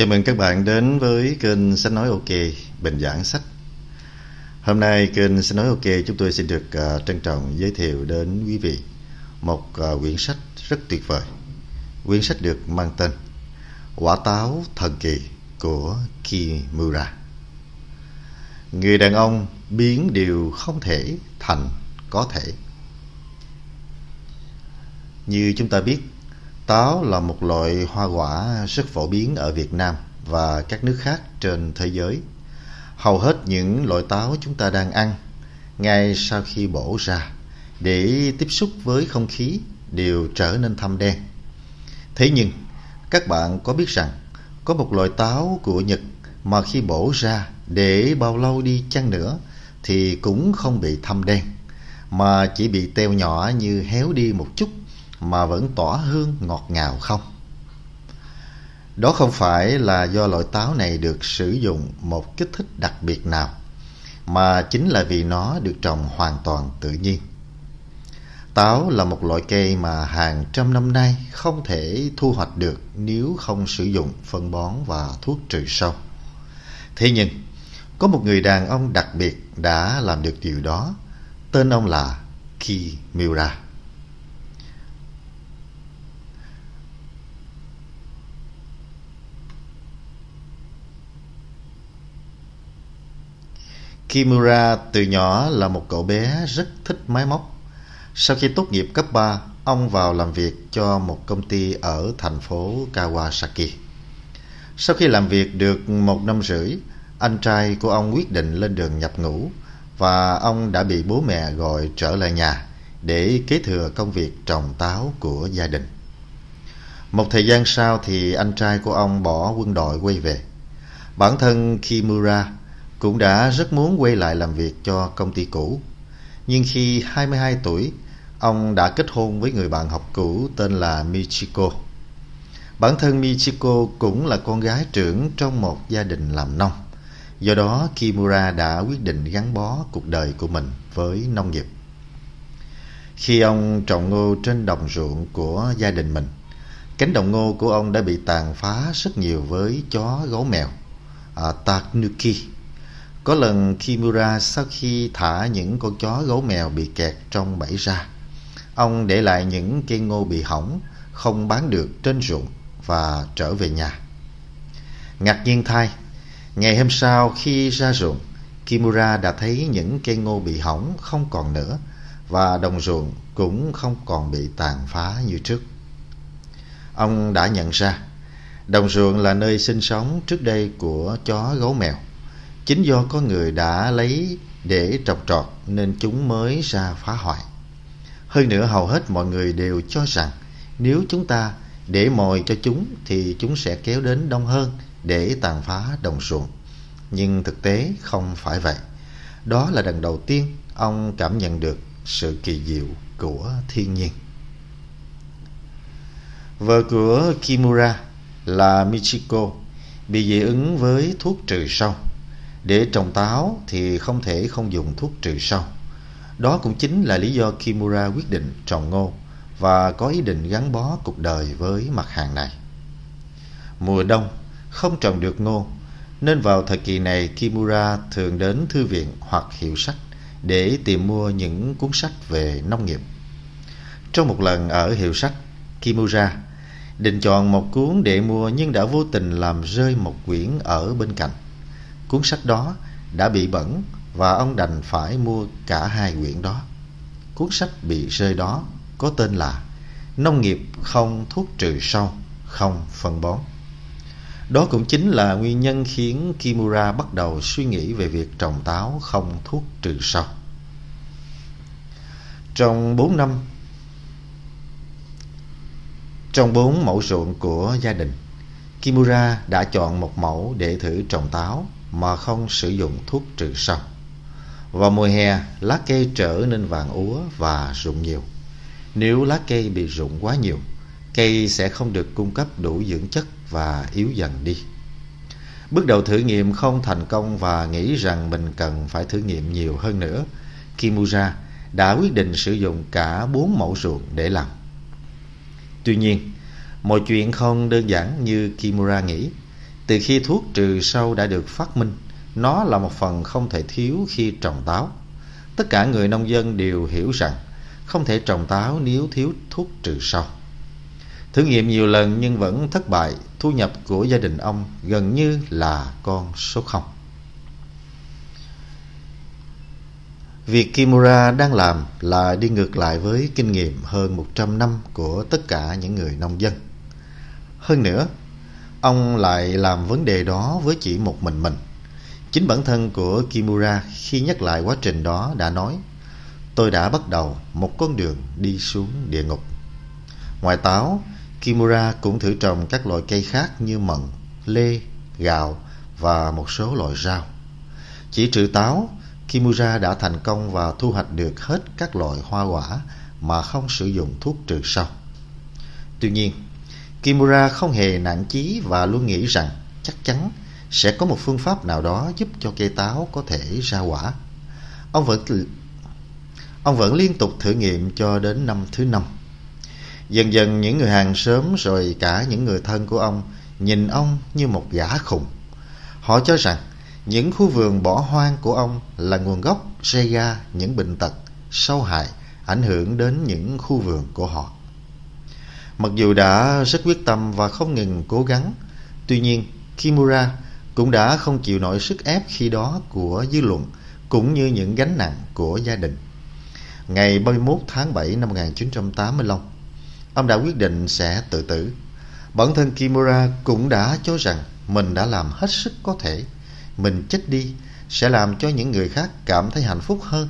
Chào mừng các bạn đến với kênh Sách Nói OK, Bình giảng sách. Hôm nay kênh Sách Nói OK chúng tôi xin được uh, trân trọng giới thiệu đến quý vị một uh, quyển sách rất tuyệt vời. Quyển sách được mang tên Quả táo thần kỳ của Kimura. Người đàn ông biến điều không thể thành có thể. Như chúng ta biết, Táo là một loại hoa quả rất phổ biến ở Việt Nam và các nước khác trên thế giới. Hầu hết những loại táo chúng ta đang ăn ngay sau khi bổ ra để tiếp xúc với không khí đều trở nên thâm đen. Thế nhưng, các bạn có biết rằng có một loại táo của Nhật mà khi bổ ra để bao lâu đi chăng nữa thì cũng không bị thâm đen mà chỉ bị teo nhỏ như héo đi một chút mà vẫn tỏa hương ngọt ngào không? Đó không phải là do loại táo này được sử dụng một kích thích đặc biệt nào, mà chính là vì nó được trồng hoàn toàn tự nhiên. Táo là một loại cây mà hàng trăm năm nay không thể thu hoạch được nếu không sử dụng phân bón và thuốc trừ sâu. Thế nhưng, có một người đàn ông đặc biệt đã làm được điều đó, tên ông là Kimura. Kimura từ nhỏ là một cậu bé rất thích máy móc. Sau khi tốt nghiệp cấp 3, ông vào làm việc cho một công ty ở thành phố Kawasaki. Sau khi làm việc được một năm rưỡi, anh trai của ông quyết định lên đường nhập ngũ và ông đã bị bố mẹ gọi trở lại nhà để kế thừa công việc trồng táo của gia đình. Một thời gian sau thì anh trai của ông bỏ quân đội quay về. Bản thân Kimura cũng đã rất muốn quay lại làm việc cho công ty cũ. Nhưng khi 22 tuổi, ông đã kết hôn với người bạn học cũ tên là Michiko. Bản thân Michiko cũng là con gái trưởng trong một gia đình làm nông. Do đó, Kimura đã quyết định gắn bó cuộc đời của mình với nông nghiệp. Khi ông trồng ngô trên đồng ruộng của gia đình mình, cánh đồng ngô của ông đã bị tàn phá rất nhiều với chó gấu mèo, à, Tanuki có lần Kimura sau khi thả những con chó gấu mèo bị kẹt trong bẫy ra, ông để lại những cây ngô bị hỏng, không bán được trên ruộng và trở về nhà. Ngạc nhiên thay, ngày hôm sau khi ra ruộng, Kimura đã thấy những cây ngô bị hỏng không còn nữa và đồng ruộng cũng không còn bị tàn phá như trước. Ông đã nhận ra, đồng ruộng là nơi sinh sống trước đây của chó gấu mèo Chính do có người đã lấy để trồng trọt nên chúng mới ra phá hoại. Hơn nữa hầu hết mọi người đều cho rằng nếu chúng ta để mồi cho chúng thì chúng sẽ kéo đến đông hơn để tàn phá đồng ruộng. Nhưng thực tế không phải vậy. Đó là lần đầu tiên ông cảm nhận được sự kỳ diệu của thiên nhiên. Vợ của Kimura là Michiko bị dị ứng với thuốc trừ sâu để trồng táo thì không thể không dùng thuốc trừ sâu. Đó cũng chính là lý do Kimura quyết định trồng ngô và có ý định gắn bó cuộc đời với mặt hàng này. Mùa đông không trồng được ngô nên vào thời kỳ này Kimura thường đến thư viện hoặc hiệu sách để tìm mua những cuốn sách về nông nghiệp. Trong một lần ở hiệu sách, Kimura định chọn một cuốn để mua nhưng đã vô tình làm rơi một quyển ở bên cạnh. Cuốn sách đó đã bị bẩn và ông đành phải mua cả hai quyển đó. Cuốn sách bị rơi đó có tên là Nông nghiệp không thuốc trừ sâu, không phân bón. Đó cũng chính là nguyên nhân khiến Kimura bắt đầu suy nghĩ về việc trồng táo không thuốc trừ sâu. Trong 4 năm Trong 4 mẫu ruộng của gia đình Kimura đã chọn một mẫu để thử trồng táo mà không sử dụng thuốc trừ sâu. Vào mùa hè, lá cây trở nên vàng úa và rụng nhiều. Nếu lá cây bị rụng quá nhiều, cây sẽ không được cung cấp đủ dưỡng chất và yếu dần đi. Bước đầu thử nghiệm không thành công và nghĩ rằng mình cần phải thử nghiệm nhiều hơn nữa. Kimura đã quyết định sử dụng cả bốn mẫu ruộng để làm. Tuy nhiên, mọi chuyện không đơn giản như Kimura nghĩ. Từ khi thuốc trừ sâu đã được phát minh, nó là một phần không thể thiếu khi trồng táo. Tất cả người nông dân đều hiểu rằng không thể trồng táo nếu thiếu thuốc trừ sâu. Thử nghiệm nhiều lần nhưng vẫn thất bại, thu nhập của gia đình ông gần như là con số không. Việc Kimura đang làm là đi ngược lại với kinh nghiệm hơn 100 năm của tất cả những người nông dân. Hơn nữa, ông lại làm vấn đề đó với chỉ một mình mình. Chính bản thân của Kimura khi nhắc lại quá trình đó đã nói Tôi đã bắt đầu một con đường đi xuống địa ngục. Ngoài táo, Kimura cũng thử trồng các loại cây khác như mận, lê, gạo và một số loại rau. Chỉ trừ táo, Kimura đã thành công và thu hoạch được hết các loại hoa quả mà không sử dụng thuốc trừ sâu. Tuy nhiên, Kimura không hề nản chí và luôn nghĩ rằng chắc chắn sẽ có một phương pháp nào đó giúp cho cây táo có thể ra quả. Ông vẫn ông vẫn liên tục thử nghiệm cho đến năm thứ năm. Dần dần những người hàng xóm rồi cả những người thân của ông nhìn ông như một gã khùng. Họ cho rằng những khu vườn bỏ hoang của ông là nguồn gốc gây ra những bệnh tật, sâu hại ảnh hưởng đến những khu vườn của họ. Mặc dù đã rất quyết tâm và không ngừng cố gắng, tuy nhiên Kimura cũng đã không chịu nổi sức ép khi đó của dư luận cũng như những gánh nặng của gia đình. Ngày 31 tháng 7 năm 1985, ông đã quyết định sẽ tự tử. Bản thân Kimura cũng đã cho rằng mình đã làm hết sức có thể. Mình chết đi sẽ làm cho những người khác cảm thấy hạnh phúc hơn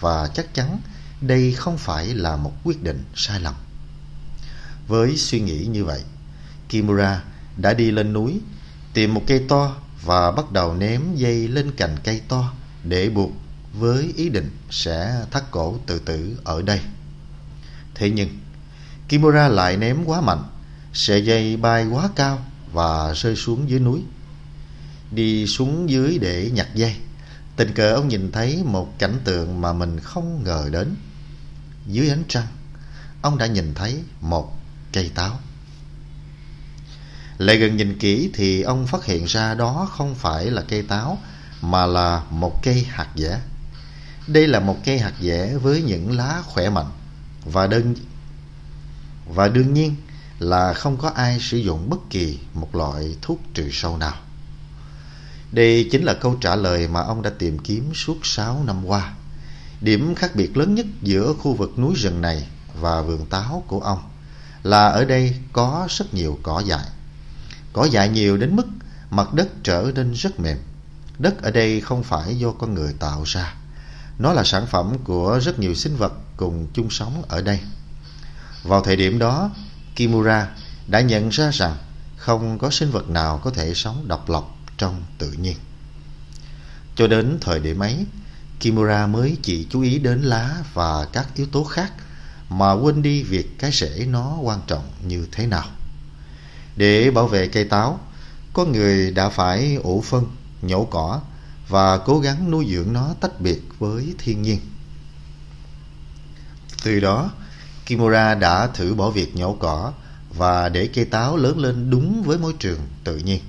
và chắc chắn đây không phải là một quyết định sai lầm. Với suy nghĩ như vậy, Kimura đã đi lên núi tìm một cây to và bắt đầu ném dây lên cành cây to để buộc với ý định sẽ thắt cổ tự tử ở đây. Thế nhưng, Kimura lại ném quá mạnh, sợi dây bay quá cao và rơi xuống dưới núi. Đi xuống dưới để nhặt dây, tình cờ ông nhìn thấy một cảnh tượng mà mình không ngờ đến. Dưới ánh trăng, ông đã nhìn thấy một cây táo. Lại gần nhìn kỹ thì ông phát hiện ra đó không phải là cây táo, mà là một cây hạt dẻ. Đây là một cây hạt dẻ với những lá khỏe mạnh và đơn, và đương nhiên là không có ai sử dụng bất kỳ một loại thuốc trừ sâu nào. Đây chính là câu trả lời mà ông đã tìm kiếm suốt 6 năm qua. Điểm khác biệt lớn nhất giữa khu vực núi rừng này và vườn táo của ông là ở đây có rất nhiều cỏ dại. Cỏ dại nhiều đến mức mặt đất trở nên rất mềm. Đất ở đây không phải do con người tạo ra. Nó là sản phẩm của rất nhiều sinh vật cùng chung sống ở đây. Vào thời điểm đó, Kimura đã nhận ra rằng không có sinh vật nào có thể sống độc lập trong tự nhiên. Cho đến thời điểm ấy, Kimura mới chỉ chú ý đến lá và các yếu tố khác mà quên đi việc cái rễ nó quan trọng như thế nào. Để bảo vệ cây táo, có người đã phải ủ phân, nhổ cỏ và cố gắng nuôi dưỡng nó tách biệt với thiên nhiên. Từ đó, Kimura đã thử bỏ việc nhổ cỏ và để cây táo lớn lên đúng với môi trường tự nhiên.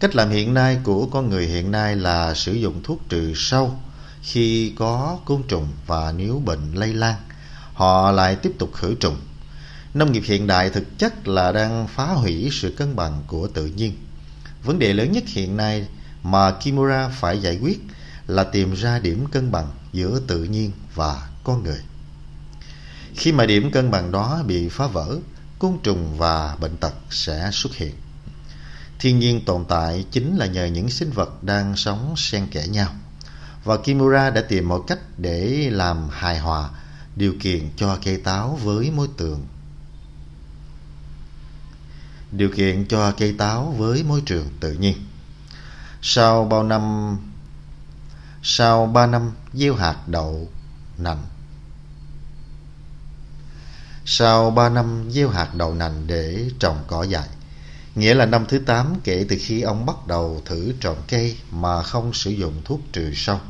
Cách làm hiện nay của con người hiện nay là sử dụng thuốc trừ sâu khi có côn trùng và nếu bệnh lây lan, họ lại tiếp tục khử trùng. Nông nghiệp hiện đại thực chất là đang phá hủy sự cân bằng của tự nhiên. Vấn đề lớn nhất hiện nay mà Kimura phải giải quyết là tìm ra điểm cân bằng giữa tự nhiên và con người. Khi mà điểm cân bằng đó bị phá vỡ, côn trùng và bệnh tật sẽ xuất hiện. Thiên nhiên tồn tại chính là nhờ những sinh vật đang sống xen kẽ nhau. Và Kimura đã tìm mọi cách để làm hài hòa điều kiện cho cây táo với môi trường. Điều kiện cho cây táo với môi trường tự nhiên. Sau bao năm sau ba năm gieo hạt đậu nành sau 3 năm gieo hạt đậu nành để trồng cỏ dại. Nghĩa là năm thứ 8 kể từ khi ông bắt đầu thử trồng cây mà không sử dụng thuốc trừ sâu.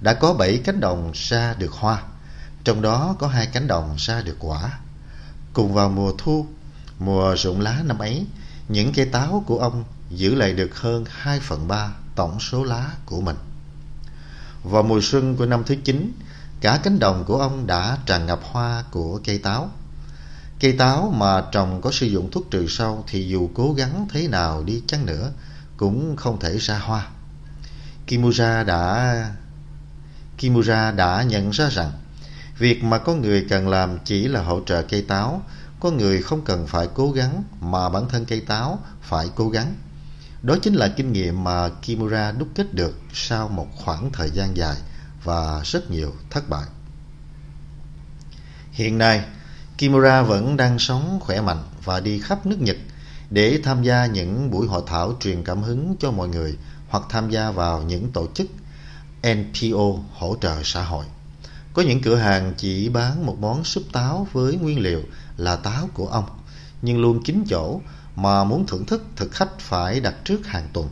Đã có 7 cánh đồng ra được hoa, trong đó có hai cánh đồng ra được quả. Cùng vào mùa thu, mùa rụng lá năm ấy, những cây táo của ông giữ lại được hơn 2 phần 3 tổng số lá của mình. Vào mùa xuân của năm thứ 9, cả cánh đồng của ông đã tràn ngập hoa của cây táo. Cây táo mà trồng có sử dụng thuốc trừ sâu thì dù cố gắng thế nào đi chăng nữa cũng không thể ra hoa. Kimura đã Kimura đã nhận ra rằng việc mà có người cần làm chỉ là hỗ trợ cây táo, có người không cần phải cố gắng mà bản thân cây táo phải cố gắng. Đó chính là kinh nghiệm mà Kimura đúc kết được sau một khoảng thời gian dài và rất nhiều thất bại. Hiện nay, Kimura vẫn đang sống khỏe mạnh và đi khắp nước Nhật để tham gia những buổi hội thảo truyền cảm hứng cho mọi người hoặc tham gia vào những tổ chức NPO hỗ trợ xã hội. Có những cửa hàng chỉ bán một món súp táo với nguyên liệu là táo của ông, nhưng luôn kín chỗ mà muốn thưởng thức thực khách phải đặt trước hàng tuần.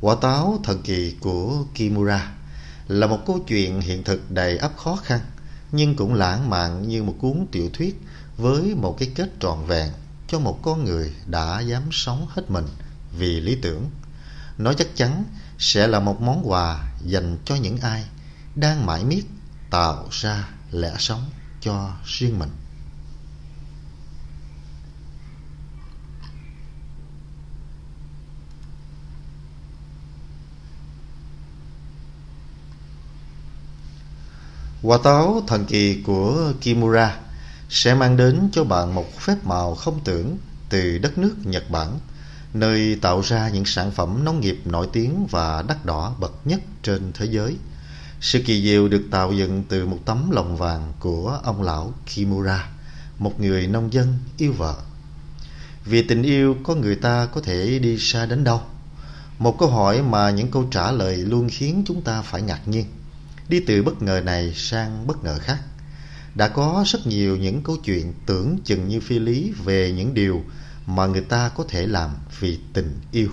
Quả táo thần kỳ của Kimura là một câu chuyện hiện thực đầy ấp khó khăn, nhưng cũng lãng mạn như một cuốn tiểu thuyết với một cái kết trọn vẹn cho một con người đã dám sống hết mình vì lý tưởng. Nó chắc chắn sẽ là một món quà dành cho những ai đang mãi miết tạo ra lẽ sống cho riêng mình. Quả táo thần kỳ của Kimura sẽ mang đến cho bạn một phép màu không tưởng từ đất nước Nhật Bản, nơi tạo ra những sản phẩm nông nghiệp nổi tiếng và đắt đỏ bậc nhất trên thế giới. Sự kỳ diệu được tạo dựng từ một tấm lòng vàng của ông lão Kimura, một người nông dân yêu vợ. Vì tình yêu có người ta có thể đi xa đến đâu? Một câu hỏi mà những câu trả lời luôn khiến chúng ta phải ngạc nhiên đi từ bất ngờ này sang bất ngờ khác. Đã có rất nhiều những câu chuyện tưởng chừng như phi lý về những điều mà người ta có thể làm vì tình yêu.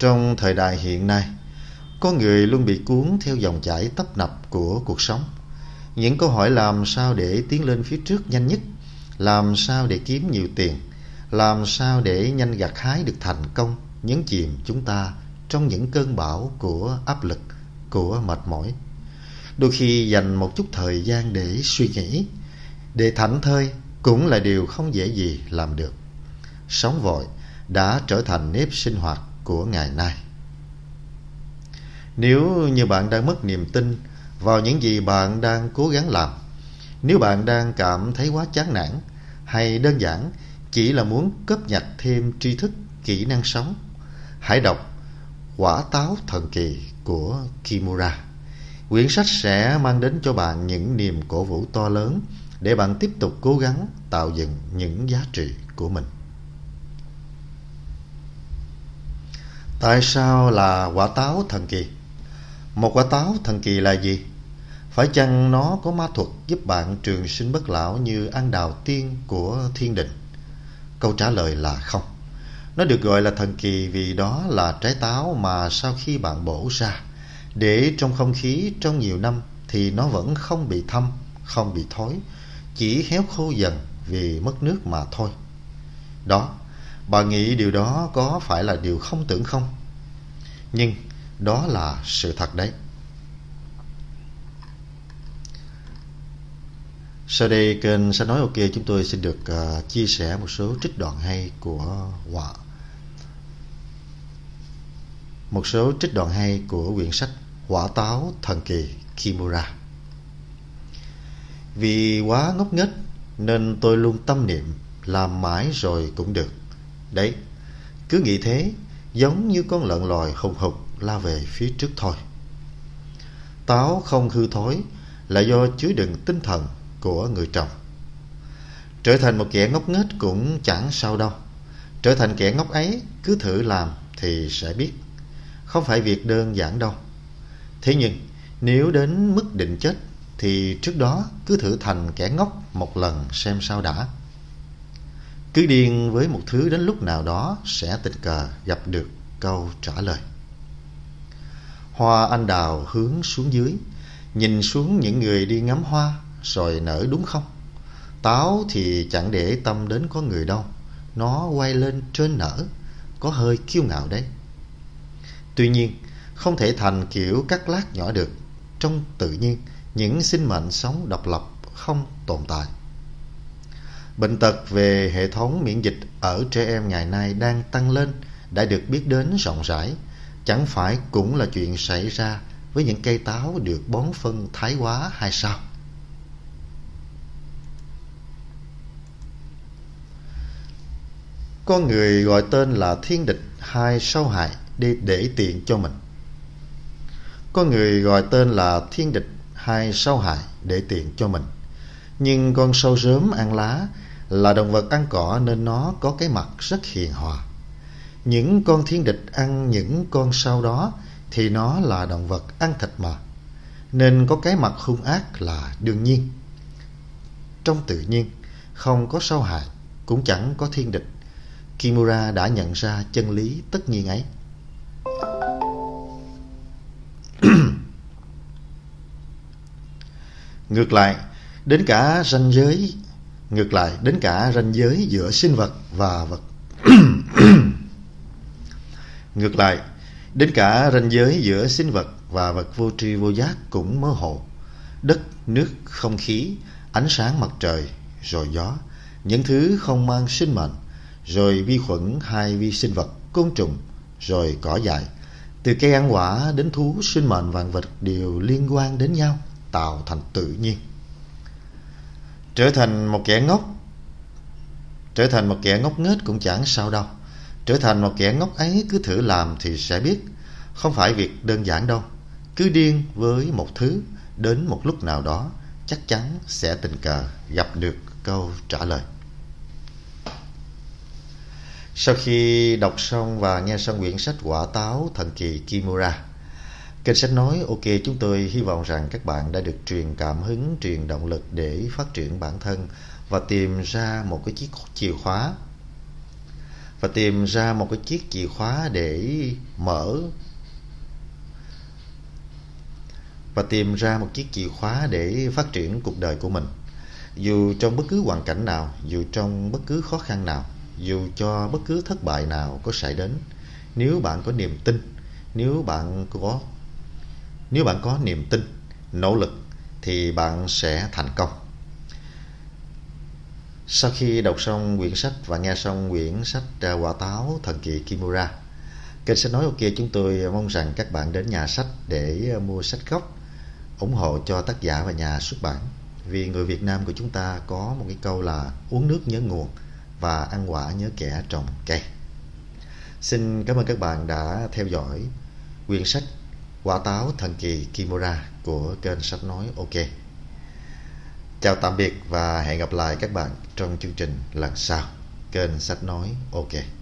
Trong thời đại hiện nay, có người luôn bị cuốn theo dòng chảy tấp nập của cuộc sống. Những câu hỏi làm sao để tiến lên phía trước nhanh nhất, làm sao để kiếm nhiều tiền, làm sao để nhanh gặt hái được thành công nhấn chìm chúng ta trong những cơn bão của áp lực của mệt mỏi đôi khi dành một chút thời gian để suy nghĩ để thảnh thơi cũng là điều không dễ gì làm được sống vội đã trở thành nếp sinh hoạt của ngày nay nếu như bạn đang mất niềm tin vào những gì bạn đang cố gắng làm nếu bạn đang cảm thấy quá chán nản hay đơn giản chỉ là muốn cướp nhặt thêm tri thức, kỹ năng sống. Hãy đọc Quả táo thần kỳ của Kimura. Quyển sách sẽ mang đến cho bạn những niềm cổ vũ to lớn để bạn tiếp tục cố gắng tạo dựng những giá trị của mình. Tại sao là quả táo thần kỳ? Một quả táo thần kỳ là gì? Phải chăng nó có ma thuật giúp bạn trường sinh bất lão như ăn đào tiên của thiên đình? Câu trả lời là không. Nó được gọi là thần kỳ vì đó là trái táo mà sau khi bạn bổ ra, để trong không khí trong nhiều năm thì nó vẫn không bị thâm, không bị thối, chỉ héo khô dần vì mất nước mà thôi. Đó, bà nghĩ điều đó có phải là điều không tưởng không? Nhưng đó là sự thật đấy. Sau đây kênh sẽ nói ok chúng tôi xin được uh, chia sẻ một số trích đoạn hay của họa một số trích đoạn hay của quyển sách Quả táo thần kỳ Kimura. Vì quá ngốc nghếch nên tôi luôn tâm niệm làm mãi rồi cũng được. Đấy, cứ nghĩ thế giống như con lợn lòi hùng hục la về phía trước thôi. Táo không hư thối là do chứa đựng tinh thần của người trồng. Trở thành một kẻ ngốc nghếch cũng chẳng sao đâu. Trở thành kẻ ngốc ấy cứ thử làm thì sẽ biết. Không phải việc đơn giản đâu. Thế nhưng nếu đến mức định chết thì trước đó cứ thử thành kẻ ngốc một lần xem sao đã cứ điên với một thứ đến lúc nào đó sẽ tình cờ gặp được câu trả lời. Hoa anh đào hướng xuống dưới, nhìn xuống những người đi ngắm hoa rồi nở đúng không? Táo thì chẳng để tâm đến có người đâu, nó quay lên trên nở, có hơi kiêu ngạo đấy. Tuy nhiên, không thể thành kiểu cắt lát nhỏ được trong tự nhiên, những sinh mệnh sống độc lập không tồn tại bệnh tật về hệ thống miễn dịch ở trẻ em ngày nay đang tăng lên đã được biết đến rộng rãi chẳng phải cũng là chuyện xảy ra với những cây táo được bón phân thái quá hay sao Con người gọi tên là thiên địch hay sâu hại để, để tiện cho mình. Con người gọi tên là thiên địch hay sâu hại để tiện cho mình. Nhưng con sâu rớm ăn lá là động vật ăn cỏ nên nó có cái mặt rất hiền hòa. Những con thiên địch ăn những con sâu đó thì nó là động vật ăn thịt mà. Nên có cái mặt hung ác là đương nhiên. Trong tự nhiên, không có sâu hại, cũng chẳng có thiên địch Kimura đã nhận ra chân lý tất nhiên ấy. ngược lại, đến cả ranh giới ngược lại đến cả ranh giới giữa sinh vật và vật ngược lại đến cả ranh giới giữa sinh vật và vật vô tri vô giác cũng mơ hồ đất nước không khí ánh sáng mặt trời rồi gió những thứ không mang sinh mệnh rồi vi khuẩn hay vi sinh vật, côn trùng, rồi cỏ dại. Từ cây ăn quả đến thú sinh mệnh vạn vật đều liên quan đến nhau, tạo thành tự nhiên. Trở thành một kẻ ngốc. Trở thành một kẻ ngốc nghếch cũng chẳng sao đâu. Trở thành một kẻ ngốc ấy cứ thử làm thì sẽ biết. Không phải việc đơn giản đâu. Cứ điên với một thứ Đến một lúc nào đó Chắc chắn sẽ tình cờ gặp được câu trả lời. Sau khi đọc xong và nghe xong quyển sách Quả táo thần kỳ Kimura, kênh sách nói OK chúng tôi hy vọng rằng các bạn đã được truyền cảm hứng, truyền động lực để phát triển bản thân và tìm ra một cái chiếc chìa khóa. Và tìm ra một cái chiếc chìa khóa để mở. Và tìm ra một chiếc chìa khóa để phát triển cuộc đời của mình. Dù trong bất cứ hoàn cảnh nào dù trong bất cứ khó khăn nào dù cho bất cứ thất bại nào có xảy đến nếu bạn có niềm tin nếu bạn có nếu bạn có niềm tin, nỗ lực, thì bạn sẽ thành công. Sau khi đọc xong quyển sách và nghe xong quyển sách à, quả táo thần kỳ Kimura, kênh sách nói, ok, chúng tôi mong rằng các bạn đến nhà sách để à, mua sách gốc, ủng hộ cho tác giả và nhà xuất bản. Vì người Việt Nam của chúng ta có một cái câu là uống nước nhớ nguồn và ăn quả nhớ kẻ trồng cây. Xin cảm ơn các bạn đã theo dõi. Quyển sách Quả táo thần kỳ Kimura của kênh sách nói OK. Chào tạm biệt và hẹn gặp lại các bạn trong chương trình lần sau. Kênh sách nói OK.